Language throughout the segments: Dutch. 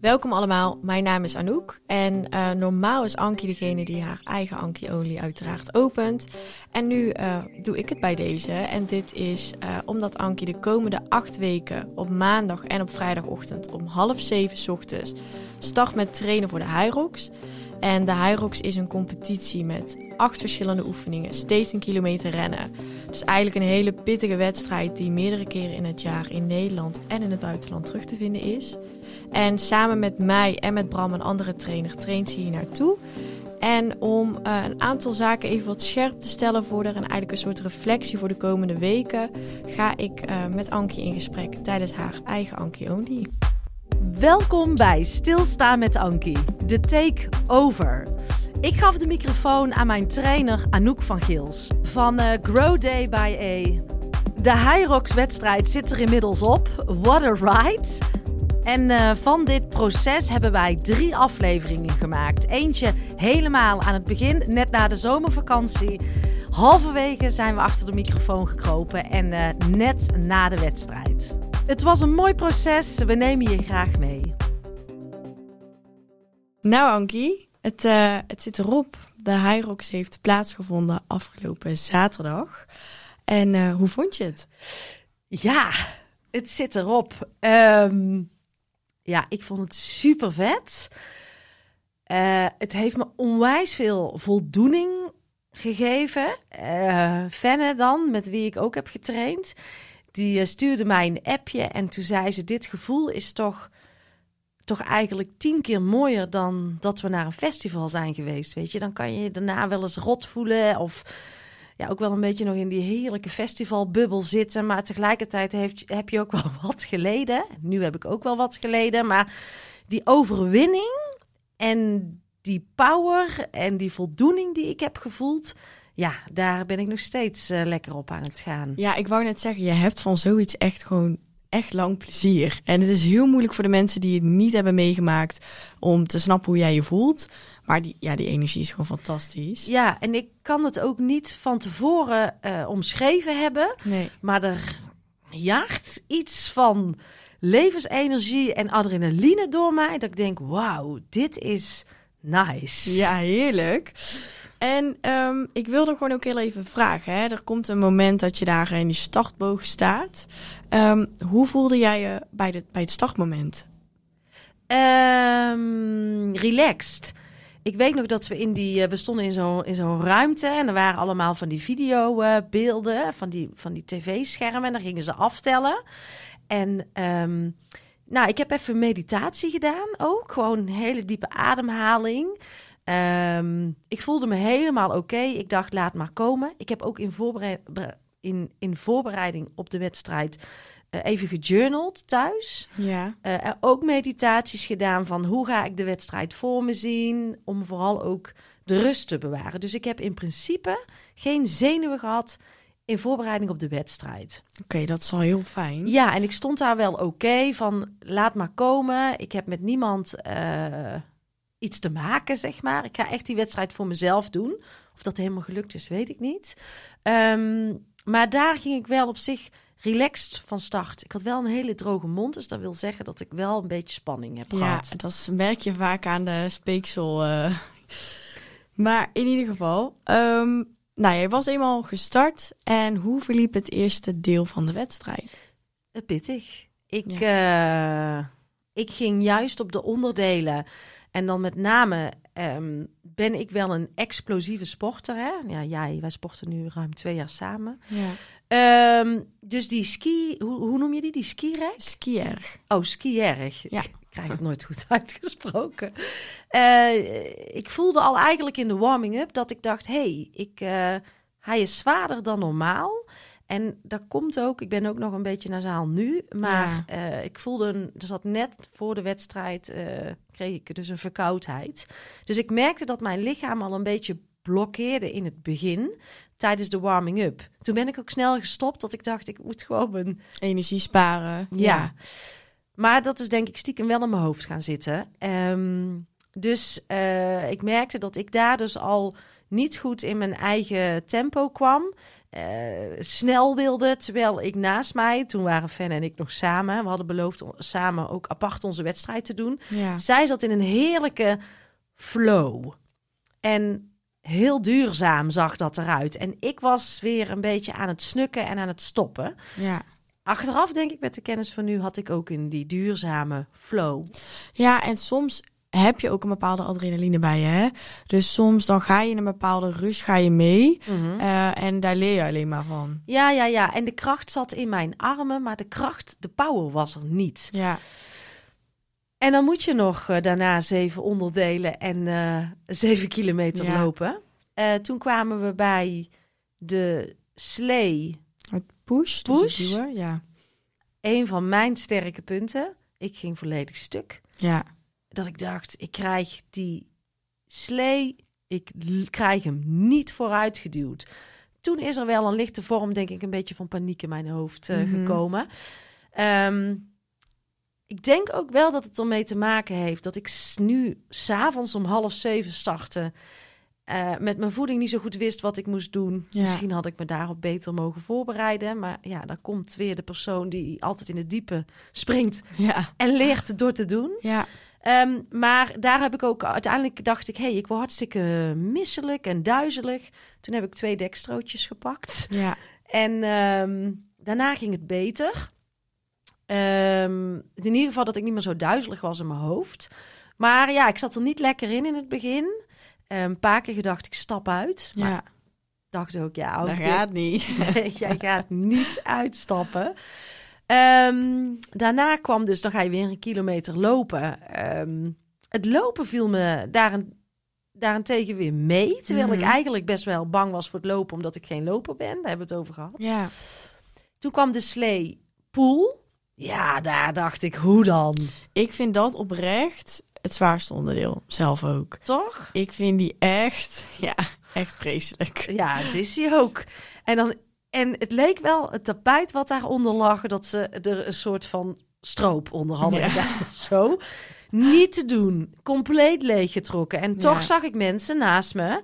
Welkom allemaal, mijn naam is Anouk en uh, normaal is Ankie degene die haar eigen Ankie-olie uiteraard opent. En nu uh, doe ik het bij deze en dit is uh, omdat Ankie de komende acht weken op maandag en op vrijdagochtend om half zeven ochtends start met trainen voor de Hyrox. En de Hyrox is een competitie met acht verschillende oefeningen, steeds een kilometer rennen. Dus eigenlijk een hele pittige wedstrijd die meerdere keren in het jaar in Nederland en in het buitenland terug te vinden is. En samen met mij en met Bram, een andere trainer, traint ze hier naartoe. En om uh, een aantal zaken even wat scherp te stellen voor er en eigenlijk een soort reflectie voor de komende weken, ga ik uh, met Ankie in gesprek tijdens haar eigen Ankie Only. Welkom bij Stilstaan met Ankie, de take-over. Ik gaf de microfoon aan mijn trainer Anouk van Gils van uh, Grow Day by A. De Hyrox wedstrijd zit er inmiddels op. What a ride! En uh, van dit proces hebben wij drie afleveringen gemaakt. Eentje helemaal aan het begin, net na de zomervakantie. Halverwege zijn we achter de microfoon gekropen en uh, net na de wedstrijd. Het was een mooi proces, we nemen je graag mee. Nou Ankie, het, uh, het zit erop. De Hyrox heeft plaatsgevonden afgelopen zaterdag. En hoe vond je het? Ja, het zit erop. Um, ja, ik vond het super vet. Uh, het heeft me onwijs veel voldoening gegeven. Uh, Fenne dan, met wie ik ook heb getraind, die stuurde mij een appje en toen zei ze: Dit gevoel is toch, toch eigenlijk tien keer mooier dan dat we naar een festival zijn geweest. Weet je, dan kan je je daarna wel eens rot voelen of ja, ook wel een beetje nog in die heerlijke festivalbubbel zitten. Maar tegelijkertijd heeft, heb je ook wel wat geleden. Nu heb ik ook wel wat geleden. Maar die overwinning en die power en die voldoening die ik heb gevoeld. Ja, daar ben ik nog steeds uh, lekker op aan het gaan. Ja, ik wou net zeggen, je hebt van zoiets echt gewoon echt lang plezier. En het is heel moeilijk voor de mensen die het niet hebben meegemaakt om te snappen hoe jij je voelt. Maar die, ja, die energie is gewoon fantastisch. Ja, en ik kan het ook niet van tevoren uh, omschreven hebben. Nee. Maar er jaagt iets van levensenergie en adrenaline door mij. Dat ik denk, wauw, dit is nice. Ja, heerlijk. En um, ik wilde gewoon ook heel even vragen. Hè? Er komt een moment dat je daar in die startboog staat. Um, hoe voelde jij je bij, bij het startmoment? Um, relaxed. Ik weet nog dat we in die, we stonden in zo'n in zo'n ruimte en er waren allemaal van die videobeelden, uh, van die, van die tv-schermen en dan gingen ze aftellen. En nou, ik heb even meditatie gedaan ook, gewoon een hele diepe ademhaling. Um, ik voelde me helemaal oké. Okay. Ik dacht, laat maar komen. Ik heb ook in, in, in voorbereiding op de wedstrijd uh, even gejournald thuis. Ja. Uh, ook meditaties gedaan van hoe ga ik de wedstrijd voor me zien. Om vooral ook de rust te bewaren. Dus ik heb in principe geen zenuwen gehad in voorbereiding op de wedstrijd. Oké, okay, dat is al heel fijn. Ja, en ik stond daar wel oké okay, van laat maar komen. Ik heb met niemand uh, iets te maken, zeg maar. Ik ga echt die wedstrijd voor mezelf doen. Of dat helemaal gelukt is, weet ik niet. Um, maar daar ging ik wel op zich relaxed van start. Ik had wel een hele droge mond, dus dat wil zeggen dat ik wel een beetje spanning heb ja, gehad. Ja, dat merk je vaak aan de speeksel. Uh. Maar in ieder geval, um, nou, je was eenmaal gestart. En hoe verliep het eerste deel van de wedstrijd? Pittig. Ik, ja. uh, ik ging juist op de onderdelen. En dan met name um, ben ik wel een explosieve sporter. Hè? Ja, jij, wij sporten nu ruim twee jaar samen. Ja. Um, dus die ski, hoe, hoe noem je die? Die skiereg? Skierg. Oh, skierg. Ja. Ik krijg het nooit goed uitgesproken. Uh, ik voelde al eigenlijk in de warming-up dat ik dacht... hey, ik, uh, hij is zwaarder dan normaal. En dat komt ook, ik ben ook nog een beetje nasaal nu, maar ja. uh, ik voelde, een, er zat net voor de wedstrijd, uh, kreeg ik dus een verkoudheid. Dus ik merkte dat mijn lichaam al een beetje blokkeerde in het begin, tijdens de warming-up. Toen ben ik ook snel gestopt, dat ik dacht, ik moet gewoon mijn... Energie sparen. Ja. ja. Maar dat is denk ik stiekem wel in mijn hoofd gaan zitten. Um, dus uh, ik merkte dat ik daar dus al niet goed in mijn eigen tempo kwam. Eh, snel wilde, terwijl ik naast mij, toen waren Fan en ik nog samen, we hadden beloofd om samen ook apart onze wedstrijd te doen. Ja. Zij zat in een heerlijke flow. En heel duurzaam zag dat eruit. En ik was weer een beetje aan het snukken en aan het stoppen. Ja. Achteraf denk ik met de kennis van nu had ik ook in die duurzame flow. ja, en soms heb je ook een bepaalde adrenaline bij je. Hè? Dus soms dan ga je in een bepaalde rush ga je mee. eh, en daar leer je alleen maar van. Ja, ja, ja. En de kracht zat in mijn armen, maar de kracht, de power was er niet. Ja, En dan moet je nog eh, daarna zeven onderdelen en eh, zeven kilometer Ja. lopen. Toen kwamen we bij de slee. het push. dus Push? het duwen, Ja. Een van mijn sterke punten. Ik ging volledig stuk. Ja. Dat ik dacht, ik krijg die slee, ik krijg hem niet vooruit geduwd. Toen is er wel een lichte vorm, denk ik, een beetje van paniek in mijn hoofd eh, Mhm. gekomen. Ehm, ik denk ook wel dat het ermee te maken heeft dat ik s- nu s'avonds om half zeven startte. eh, met mijn voeding niet zo goed wist wat ik moest doen. Ja. Misschien had ik me daarop beter mogen voorbereiden. Maar ja, dan komt weer de persoon die altijd in het diepe springt Ja. en leert door te doen. Ja. Ehm, maar daar heb ik ook uiteindelijk dacht ik, hé, hey, ik word hartstikke misselijk en duizelig. Toen heb ik twee dekstrootjes gepakt. Ja. En ehm, daarna ging het beter. Ehm, in ieder geval dat ik niet meer zo duizelig was in mijn hoofd. Maar ja, ik zat er niet lekker in in het begin. Een paar keer gedacht, ik stap uit. Maar Ja. dacht ook, ja, Dat dit- gaat niet. Nee, jij gaat niet uitstappen. Ehm, daarna kwam dus, dan ga je weer een kilometer lopen. Ehm, het lopen viel me daaren, daarentegen weer mee. Terwijl ik Mhm. eigenlijk best wel bang was voor het lopen, omdat ik geen loper ben. Daar hebben we het over gehad. Ja. Toen kwam de slee pool. Ja, daar dacht ik, hoe dan? Ik vind dat oprecht het zwaarste onderdeel. Zelf ook. Toch? Ik vind die echt, ja, echt vreselijk. Ja, het is hij ook. En, dan, en het leek wel het tapijt wat daaronder lag, dat ze er een soort van stroop onder hadden Ja. gedaan zo. Niet te doen. Compleet leeggetrokken. En toch Ja. zag ik mensen naast me.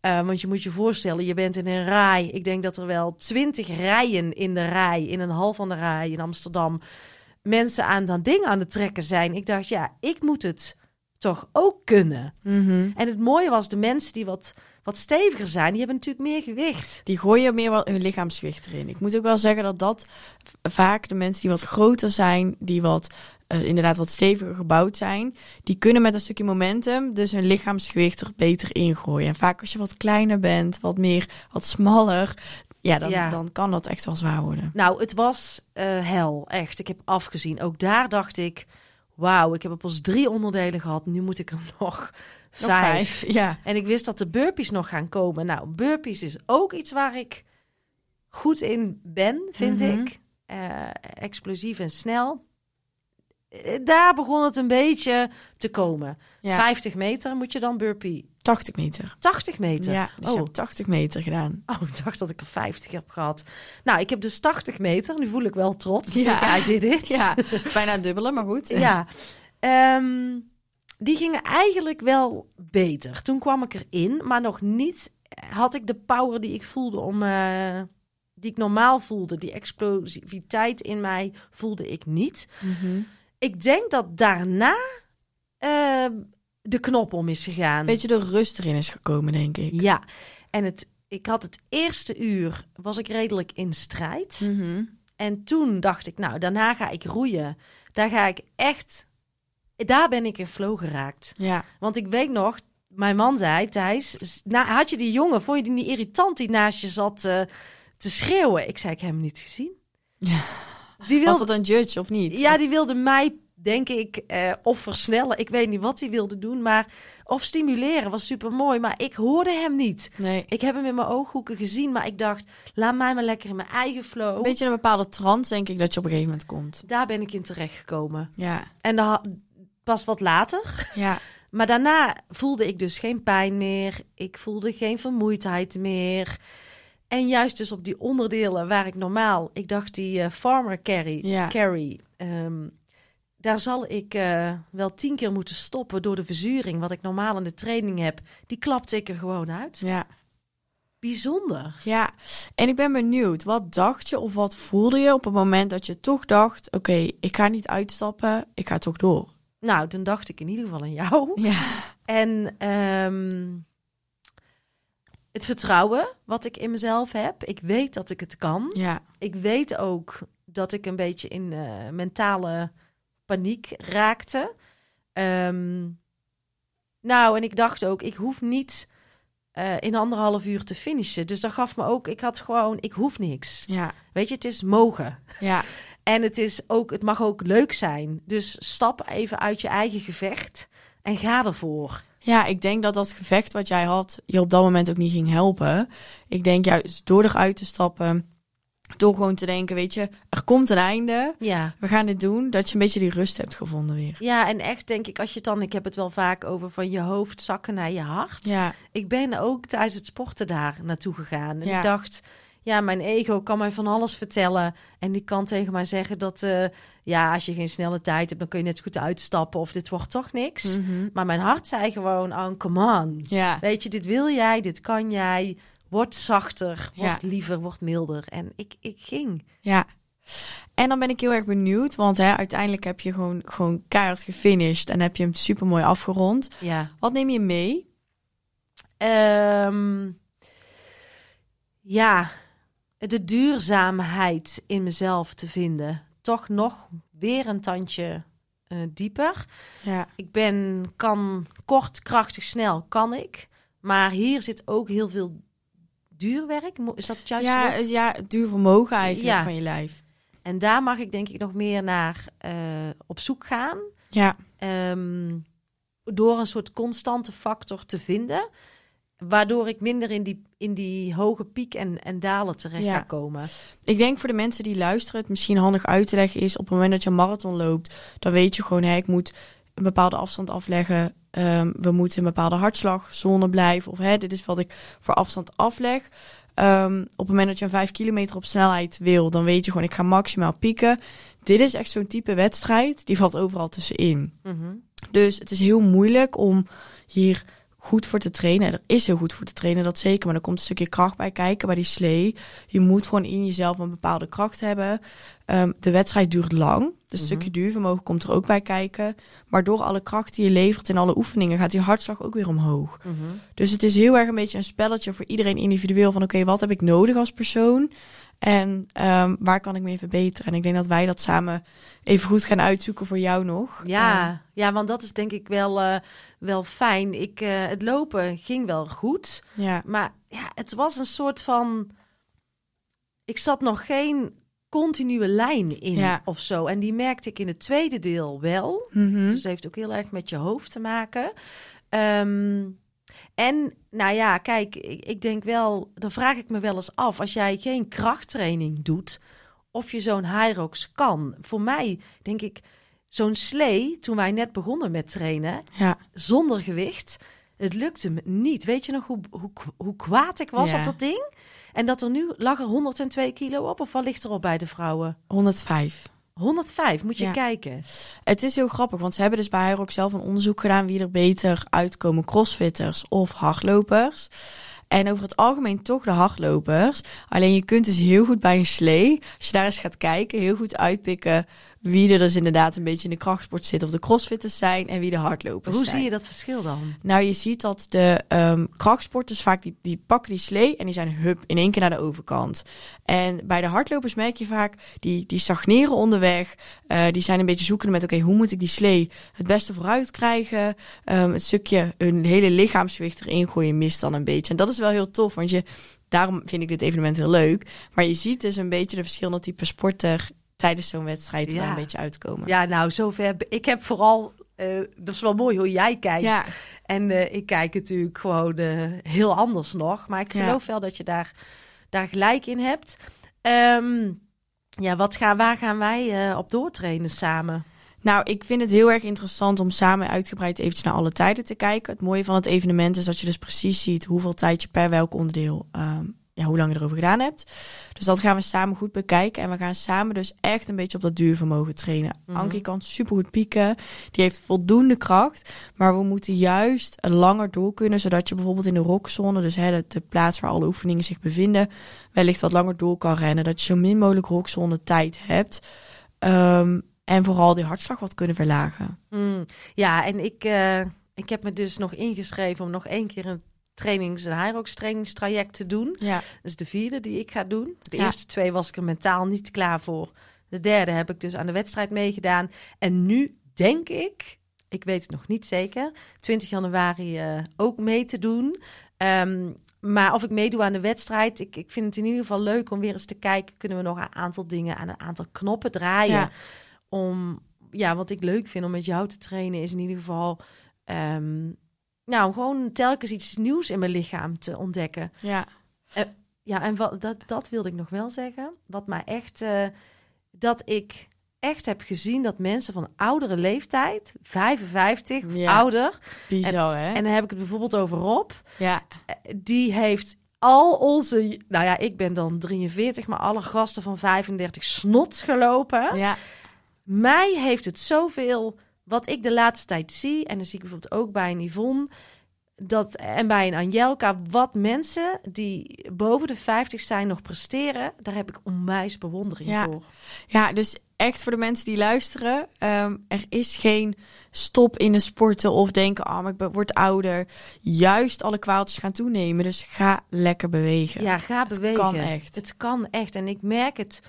eh, want je moet je voorstellen, je bent in een rij. Ik denk dat er wel twintig rijen in de rij, in een hal van de rij in Amsterdam, mensen aan dat ding aan het trekken zijn. Ik dacht, ja, ik moet het toch ook kunnen. Mhm. En het mooie was, de mensen die wat, wat steviger zijn, die hebben natuurlijk meer gewicht. Die gooien meer wel hun lichaamsgewicht erin. Ik moet ook wel zeggen dat dat vaak de mensen die wat groter zijn, die wat eh, inderdaad wat steviger gebouwd zijn, die kunnen met een stukje momentum dus hun lichaamsgewicht er beter in gooien. En vaak als je wat kleiner bent, wat meer, wat smaller, ja, dan, Ja. dan kan dat echt wel zwaar worden. Nou, het was eh, hel, echt. Ik heb afgezien. Ook daar dacht ik, wauw, ik heb er pas drie onderdelen gehad. Nu moet ik er nog Vijf. Ja. En ik wist dat de burpees nog gaan komen. Nou, burpees is ook iets waar ik goed in ben, vind Mhm. ik. Eh, explosief en snel. Eh, Daar begon het een beetje te komen. ja. 50 meter moet je dan burpee. 80 meter. 80 meter. Ja, dus oh. hebt 80 meter gedaan. Oh, ik dacht dat ik er 50 heb gehad. Nou, ik heb dus 80 meter. Nu voel ik wel trots. Ja. I did it. Ja, bijna dubbele, maar goed. ja. Ehm, die gingen eigenlijk wel beter. Toen kwam ik erin, maar nog niet had ik de power die ik voelde om... eh, die ik normaal voelde. Die explosiviteit in mij voelde ik niet. Mhm. Ik denk dat daarna eh, de knop om is gegaan. Beetje de rust erin is gekomen, denk ik. Ja, en het, ik had het eerste uur, was ik redelijk in strijd. Mhm. En toen dacht ik, nou, daarna ga ik roeien. Daar ga ik echt, daar ben ik in flow geraakt. Ja. Want ik weet nog, mijn man zei, Thijs, nou, had je die jongen, vond je die niet irritant die naast je zat eh, te schreeuwen? Ik zei, ik heb hem niet gezien. Ja. Die Was wilde, dat een judge of niet? ja, die wilde mij, denk ik, eh, of versnellen. Ik weet niet wat hij wilde doen, maar of stimuleren was super mooi. Maar ik hoorde hem niet. Nee. Ik heb hem in mijn ooghoeken gezien, maar ik dacht, laat mij maar lekker in mijn eigen flow. Een beetje een bepaalde trance, denk ik, dat je op een gegeven moment komt. Daar ben ik in terechtgekomen. Ja. En dan pas wat later. Ja. Maar daarna voelde ik dus geen pijn meer. Ik voelde geen vermoeidheid meer. En juist dus op die onderdelen waar ik normaal, ik dacht die eh, farmer carry, Ja. carry ehm, daar zal ik eh, wel tien keer moeten stoppen door de verzuring, wat ik normaal in de training heb. Die klapte ik er gewoon uit. Ja. bijzonder. Ja, en ik ben benieuwd, wat dacht je of wat voelde je op het moment dat je toch dacht, oké, ik ga niet uitstappen, ik ga toch door? Nou, toen dacht ik in ieder geval aan jou. Ja, En ehm, het vertrouwen wat ik in mezelf heb. Ik weet dat ik het kan. ja, Ik weet ook dat ik een beetje in eh, mentale paniek raakte. Ehm, nou, en ik dacht ook, ik hoef niet eh, in anderhalf uur te finishen. Dus dat gaf me ook, ik had gewoon, ik hoef niks. ja, Weet je, het is mogen. ja, En het, is ook, het mag ook leuk zijn. Dus stap even uit je eigen gevecht en ga ervoor. ja. Ik denk dat dat gevecht wat jij had, je op dat moment ook niet ging helpen. Ik denk juist door eruit te stappen, door gewoon te denken, weet je, er komt een einde, Ja. we gaan dit doen, dat je een beetje die rust hebt gevonden weer. Ja, en echt denk ik, als je het dan, ik heb het wel vaak over van je hoofd zakken naar je hart. Ja, Ik ben ook tijdens het sporten daar naartoe gegaan. En Ja. ik dacht, ja, mijn ego kan mij van alles vertellen. En die kan tegen mij zeggen dat, eh, ja, als je geen snelle tijd hebt, dan kun je net zo goed uitstappen of dit wordt toch niks. Mhm. Maar mijn hart zei gewoon, oh, come on. ja, Weet je, dit wil jij, dit kan jij. Word zachter, word Ja. liever, word milder. En ik, ik ging. ja. En dan ben ik heel erg benieuwd, want hè, uiteindelijk heb je gewoon, gewoon keihard gefinished en heb je hem super mooi afgerond. Ja. Wat neem je mee? Ehm, ja, de duurzaamheid in mezelf te vinden. Toch nog weer een tandje eh, dieper. Ja, Ik ben, kan kort, krachtig, snel, kan ik. Maar hier zit ook heel veel duurwerk. Is dat het juiste ja, woord? het- ja, duur vermogen eigenlijk Ja. van je lijf. En daar mag ik denk ik nog meer naar eh, op zoek gaan. Ja, Ehm, door een soort constante factor te vinden. Waardoor ik minder in die, in die hoge piek en, en dalen terecht Ja. ga komen. ik denk voor de mensen die luisteren, het misschien handig uit te leggen is op het moment dat je een marathon loopt, dan weet je gewoon, hè, ik moet een bepaalde afstand afleggen. Ehm, we moeten een bepaalde hartslagzone blijven. Of hè, dit is wat ik voor afstand afleg. Ehm, op het moment dat je een 5 kilometer op snelheid wil, dan weet je gewoon, ik ga maximaal pieken. Dit is echt zo'n type wedstrijd, die valt overal tussenin. Mhm. Dus het is heel moeilijk om hier goed voor te trainen. Er is heel goed voor te trainen, dat zeker. Maar er komt een stukje kracht bij kijken, bij die slee. Je moet gewoon in jezelf een bepaalde kracht hebben. Ehm, de wedstrijd duurt lang. Dus een Mhm. stukje duurvermogen komt er ook bij kijken. Maar door alle kracht die je levert in alle oefeningen... gaat die hartslag ook weer omhoog. Mhm. Dus het is heel erg een beetje een spelletje voor iedereen individueel. Van oké, wat heb ik nodig als persoon? En ehm, waar kan ik mee verbeteren? En ik denk dat wij dat samen even goed gaan uitzoeken voor jou nog. Ehm, Ja, ja, want dat is denk ik wel, eh, wel fijn. Ik, eh, het lopen ging wel goed. ja. Maar ja, het was een soort van... Ik zat nog geen continue lijn in Ja. of zo. En die merkte ik in het tweede deel wel. Mhm. Dus het heeft ook heel erg met je hoofd te maken. Ehm, en nou ja, kijk, ik, ik denk wel, dan vraag ik me wel eens af, als jij geen krachttraining doet, of je zo'n Hyrox kan. Voor mij denk ik, zo'n slee, toen wij net begonnen met trainen, ja. zonder gewicht, het lukte me niet. Weet je nog hoe, hoe, hoe kwaad ik was Ja. op dat ding? En dat er nu lag er 102 kilo op, of wat ligt er op bij de vrouwen? 105. 105, moet je Ja. kijken. Het is heel grappig, want ze hebben dus bij Hyrox zelf een onderzoek gedaan wie er beter uitkomen, crossfitters of hardlopers. En over het algemeen toch de hardlopers. Alleen je kunt dus heel goed bij een slee, als je daar eens gaat kijken, heel goed uitpikken wie er dus inderdaad een beetje in de krachtsport zit. Of de crossfitters zijn en wie de hardlopers Hoe zijn. zie je dat verschil dan? Nou, je ziet dat de ehm krachtsporters vaak die, die pakken die slee en die zijn hup in één keer naar de overkant. En bij de hardlopers merk je vaak die, die stagneren onderweg. Eh, die zijn een beetje zoekende met oké, hoe moet ik die slee het beste vooruit krijgen? Ehm, het stukje hun hele lichaamsgewicht erin gooien mist dan een beetje. En dat is wel heel tof, want je, daarom vind ik dit evenement heel leuk. Maar je ziet dus een beetje de verschillende type sporter tijdens zo'n wedstrijd er Ja. een beetje uitkomen. Ja, nou, zover. Ik heb vooral, eh, dat is wel mooi hoe jij kijkt. ja. En eh, ik kijk natuurlijk gewoon eh, heel anders nog. Maar ik Ja. geloof wel dat je daar, daar gelijk in hebt. Ehm, ja, wat gaan, waar gaan wij op doortrainen samen? Nou, ik vind het heel erg interessant om samen uitgebreid eventjes naar alle tijden te kijken. Het mooie van het evenement is dat je dus precies ziet hoeveel tijd je per welk onderdeel ehm, ja, hoe lang je erover gedaan hebt. Dus dat gaan we samen goed bekijken. En we gaan samen dus echt een beetje op dat duurvermogen trainen. Mhm. Ankie kan supergoed pieken. Die heeft voldoende kracht. Maar we moeten juist langer door kunnen. Zodat je bijvoorbeeld in de rockzone, dus hè, de, de plaats waar alle oefeningen zich bevinden, wellicht wat langer door kan rennen. Dat je zo min mogelijk rockzone tijd hebt. Ehm, en vooral die hartslag wat kunnen verlagen. Mm, ja, en ik, eh, ik heb me dus nog ingeschreven om nog één keer een trainings, een Hyrox trainingstraject te doen. Ja, Dat is de vierde die ik ga doen. De Ja. eerste twee was ik er mentaal niet klaar voor. De derde heb ik dus aan de wedstrijd meegedaan. En nu denk ik, ik weet het nog niet zeker, 20 januari eh, ook mee te doen. Ehm, maar of ik meedoe aan de wedstrijd, ik, ik vind het in ieder geval leuk om weer eens te kijken. Kunnen we nog een aantal dingen aan een aantal knoppen draaien? Ja. Om, ja, wat ik leuk vind om met jou te trainen is in ieder geval... ehm, nou, gewoon telkens iets nieuws in mijn lichaam te ontdekken. ja, Ja, en wat, dat, dat wilde ik nog wel zeggen. Wat mij echt, eh, dat ik echt heb gezien dat mensen van oudere leeftijd, 55, Ja. ouder, bizar hè? en dan heb ik het bijvoorbeeld over Rob, ja, eh, die heeft al onze, nou ja, ik ben dan 43, maar alle gasten van 35 snots gelopen. ja, Mij heeft het zoveel, wat ik de laatste tijd zie, en dan zie ik bijvoorbeeld ook bij een Yvonne, dat, en bij een Anjelka, wat mensen die boven de 50 zijn nog presteren, daar heb ik onwijs bewondering Ja. voor. ja, dus echt voor de mensen die luisteren, ehm, er is geen stop in de sporten of denken, oh, maar ik word ouder. Juist alle kwaaltjes gaan toenemen, dus ga lekker bewegen. Ja, ga Het bewegen. kan echt. Het kan echt. En ik merk het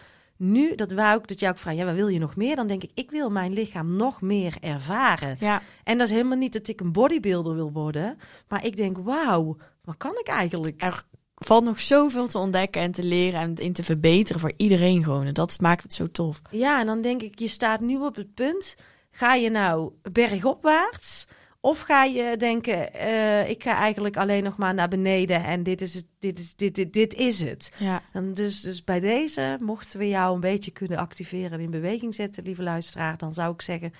nu, dat wou ik dat jou ook vraagt, ja, wat wil je nog meer? Dan denk ik, ik wil mijn lichaam nog meer ervaren. Ja, En dat is helemaal niet dat ik een bodybuilder wil worden, maar ik denk, wauw, wat kan ik eigenlijk? er valt nog zoveel te ontdekken en te leren en in te verbeteren voor iedereen gewoon. En dat maakt het zo tof. Ja, en dan denk ik, je staat nu op het punt. Ga je nou bergopwaarts? Of ga je denken, eh, ik ga eigenlijk alleen nog maar naar beneden en dit is het, dit is, dit, dit, dit is het. Ja, En dus, dus bij deze, mochten we jou een beetje kunnen activeren en in beweging zetten, lieve luisteraar, dan zou ik zeggen,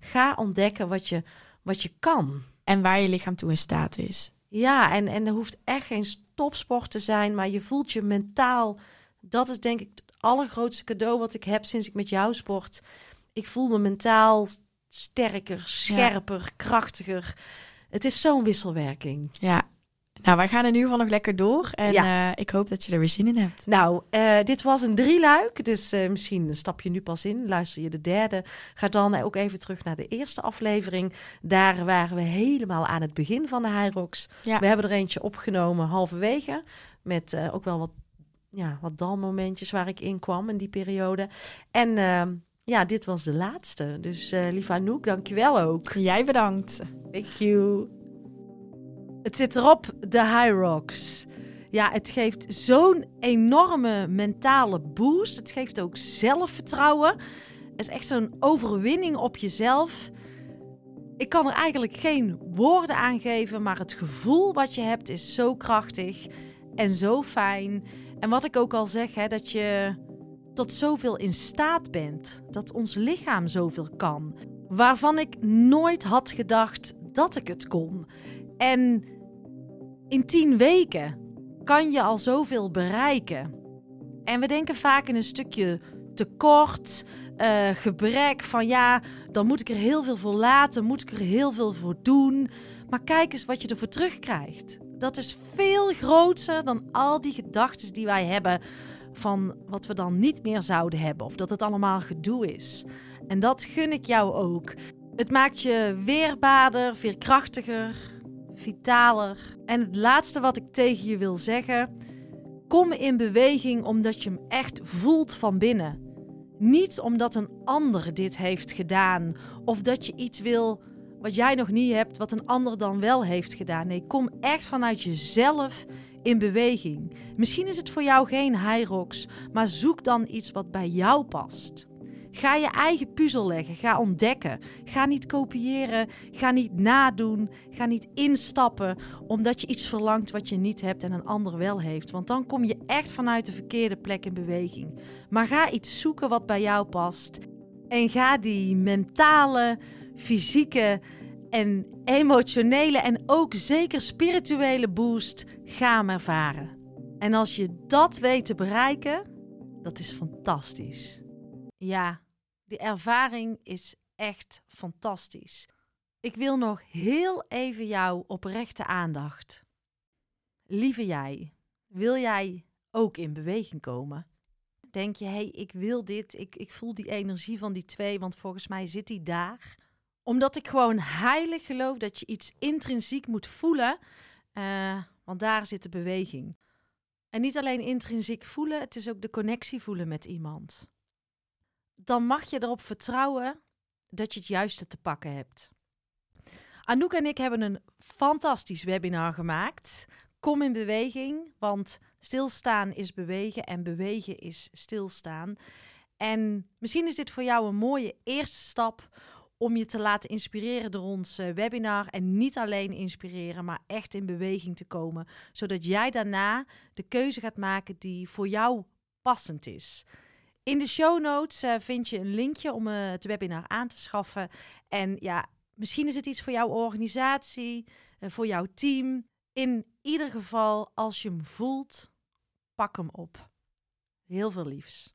ga ontdekken wat je, wat je kan. en waar je lichaam toe in staat is. Ja, en, en er hoeft echt geen topsport te zijn, maar je voelt je mentaal. Dat is denk ik het allergrootste cadeau wat ik heb sinds ik met jou sport. Ik voel me mentaal sterker, scherper, krachtiger. Het is zo'n wisselwerking. Ja, nou wij gaan in ieder geval nog lekker door. En Ja. eh, ik hoop dat je er weer zin in hebt. Nou, eh, dit was een drieluik, dus eh, misschien stap je nu pas in. Luister je de derde. Ga dan ook even terug naar de eerste aflevering. Daar waren we helemaal aan het begin van de Hyrox. Ja. We hebben er eentje opgenomen halverwege. Met ook wel wat, ja, wat dalmomentjes waar ik in kwam in die periode. En eh, ja, dit was de laatste. Dus eh lieve Anouk, dankjewel ook. Jij bedankt. Thank you. Het zit erop, de Hyrox. Ja, het geeft zo'n enorme mentale boost. Het geeft ook zelfvertrouwen. Het is echt zo'n overwinning op jezelf. Ik kan er eigenlijk geen woorden aan geven, maar het gevoel wat je hebt is zo krachtig en zo fijn. En wat ik ook al zeg, hè, dat je tot zoveel in staat bent. Dat ons lichaam zoveel kan. Waarvan ik nooit had gedacht dat ik het kon. En in tien weken kan je al zoveel bereiken. En we denken vaak in een stukje tekort, eh, gebrek van ja, dan moet ik er heel veel voor laten, moet ik er heel veel voor doen. Maar kijk eens wat je ervoor terugkrijgt. Dat is veel groter dan al die gedachten die wij hebben van wat we dan niet meer zouden hebben of dat het allemaal gedoe is. En dat gun ik jou ook. Het maakt je weerbaarder, veerkrachtiger, vitaler. En het laatste wat ik tegen je wil zeggen: kom in beweging omdat je hem echt voelt van binnen. Niet omdat een ander dit heeft gedaan of dat je iets wil wat jij nog niet hebt, wat een ander dan wel heeft gedaan. Nee, kom echt vanuit jezelf in beweging. Misschien is het voor jou geen Hyrox, maar zoek dan iets wat bij jou past. Ga je eigen puzzel leggen, ga ontdekken. Ga niet kopiëren, ga niet nadoen, ga niet instappen omdat je iets verlangt wat je niet hebt en een ander wel heeft. Want dan kom je echt vanuit de verkeerde plek in beweging. Maar ga iets zoeken wat bij jou past en ga die mentale, fysieke en emotionele en ook zeker spirituele boost ga hem ervaren. En als je dat weet te bereiken, dat is fantastisch. Ja, die ervaring is echt fantastisch. Ik wil nog heel even jouw oprechte aandacht. Lieve jij, wil jij ook in beweging komen? Denk je, hé, hey, ik wil dit, ik, ik voel die energie van die twee, want volgens mij zit die daar. Omdat ik gewoon heilig geloof dat je iets intrinsiek moet voelen, uh, want daar zit de beweging. En niet alleen intrinsiek voelen, het is ook de connectie voelen met iemand. Dan mag je erop vertrouwen dat je het juiste te pakken hebt. Anouk en ik hebben een fantastisch webinar gemaakt. Kom in beweging, want stilstaan is bewegen en bewegen is stilstaan. En misschien is dit voor jou een mooie eerste stap om je te laten inspireren door ons eh, webinar. En niet alleen inspireren, maar echt in beweging te komen. Zodat jij daarna de keuze gaat maken die voor jou passend is. In de show notes uh, vind je een linkje om uh, het webinar aan te schaffen. En ja, misschien is het iets voor jouw organisatie, voor jouw team. In ieder geval, als je hem voelt, pak hem op. Heel veel liefs.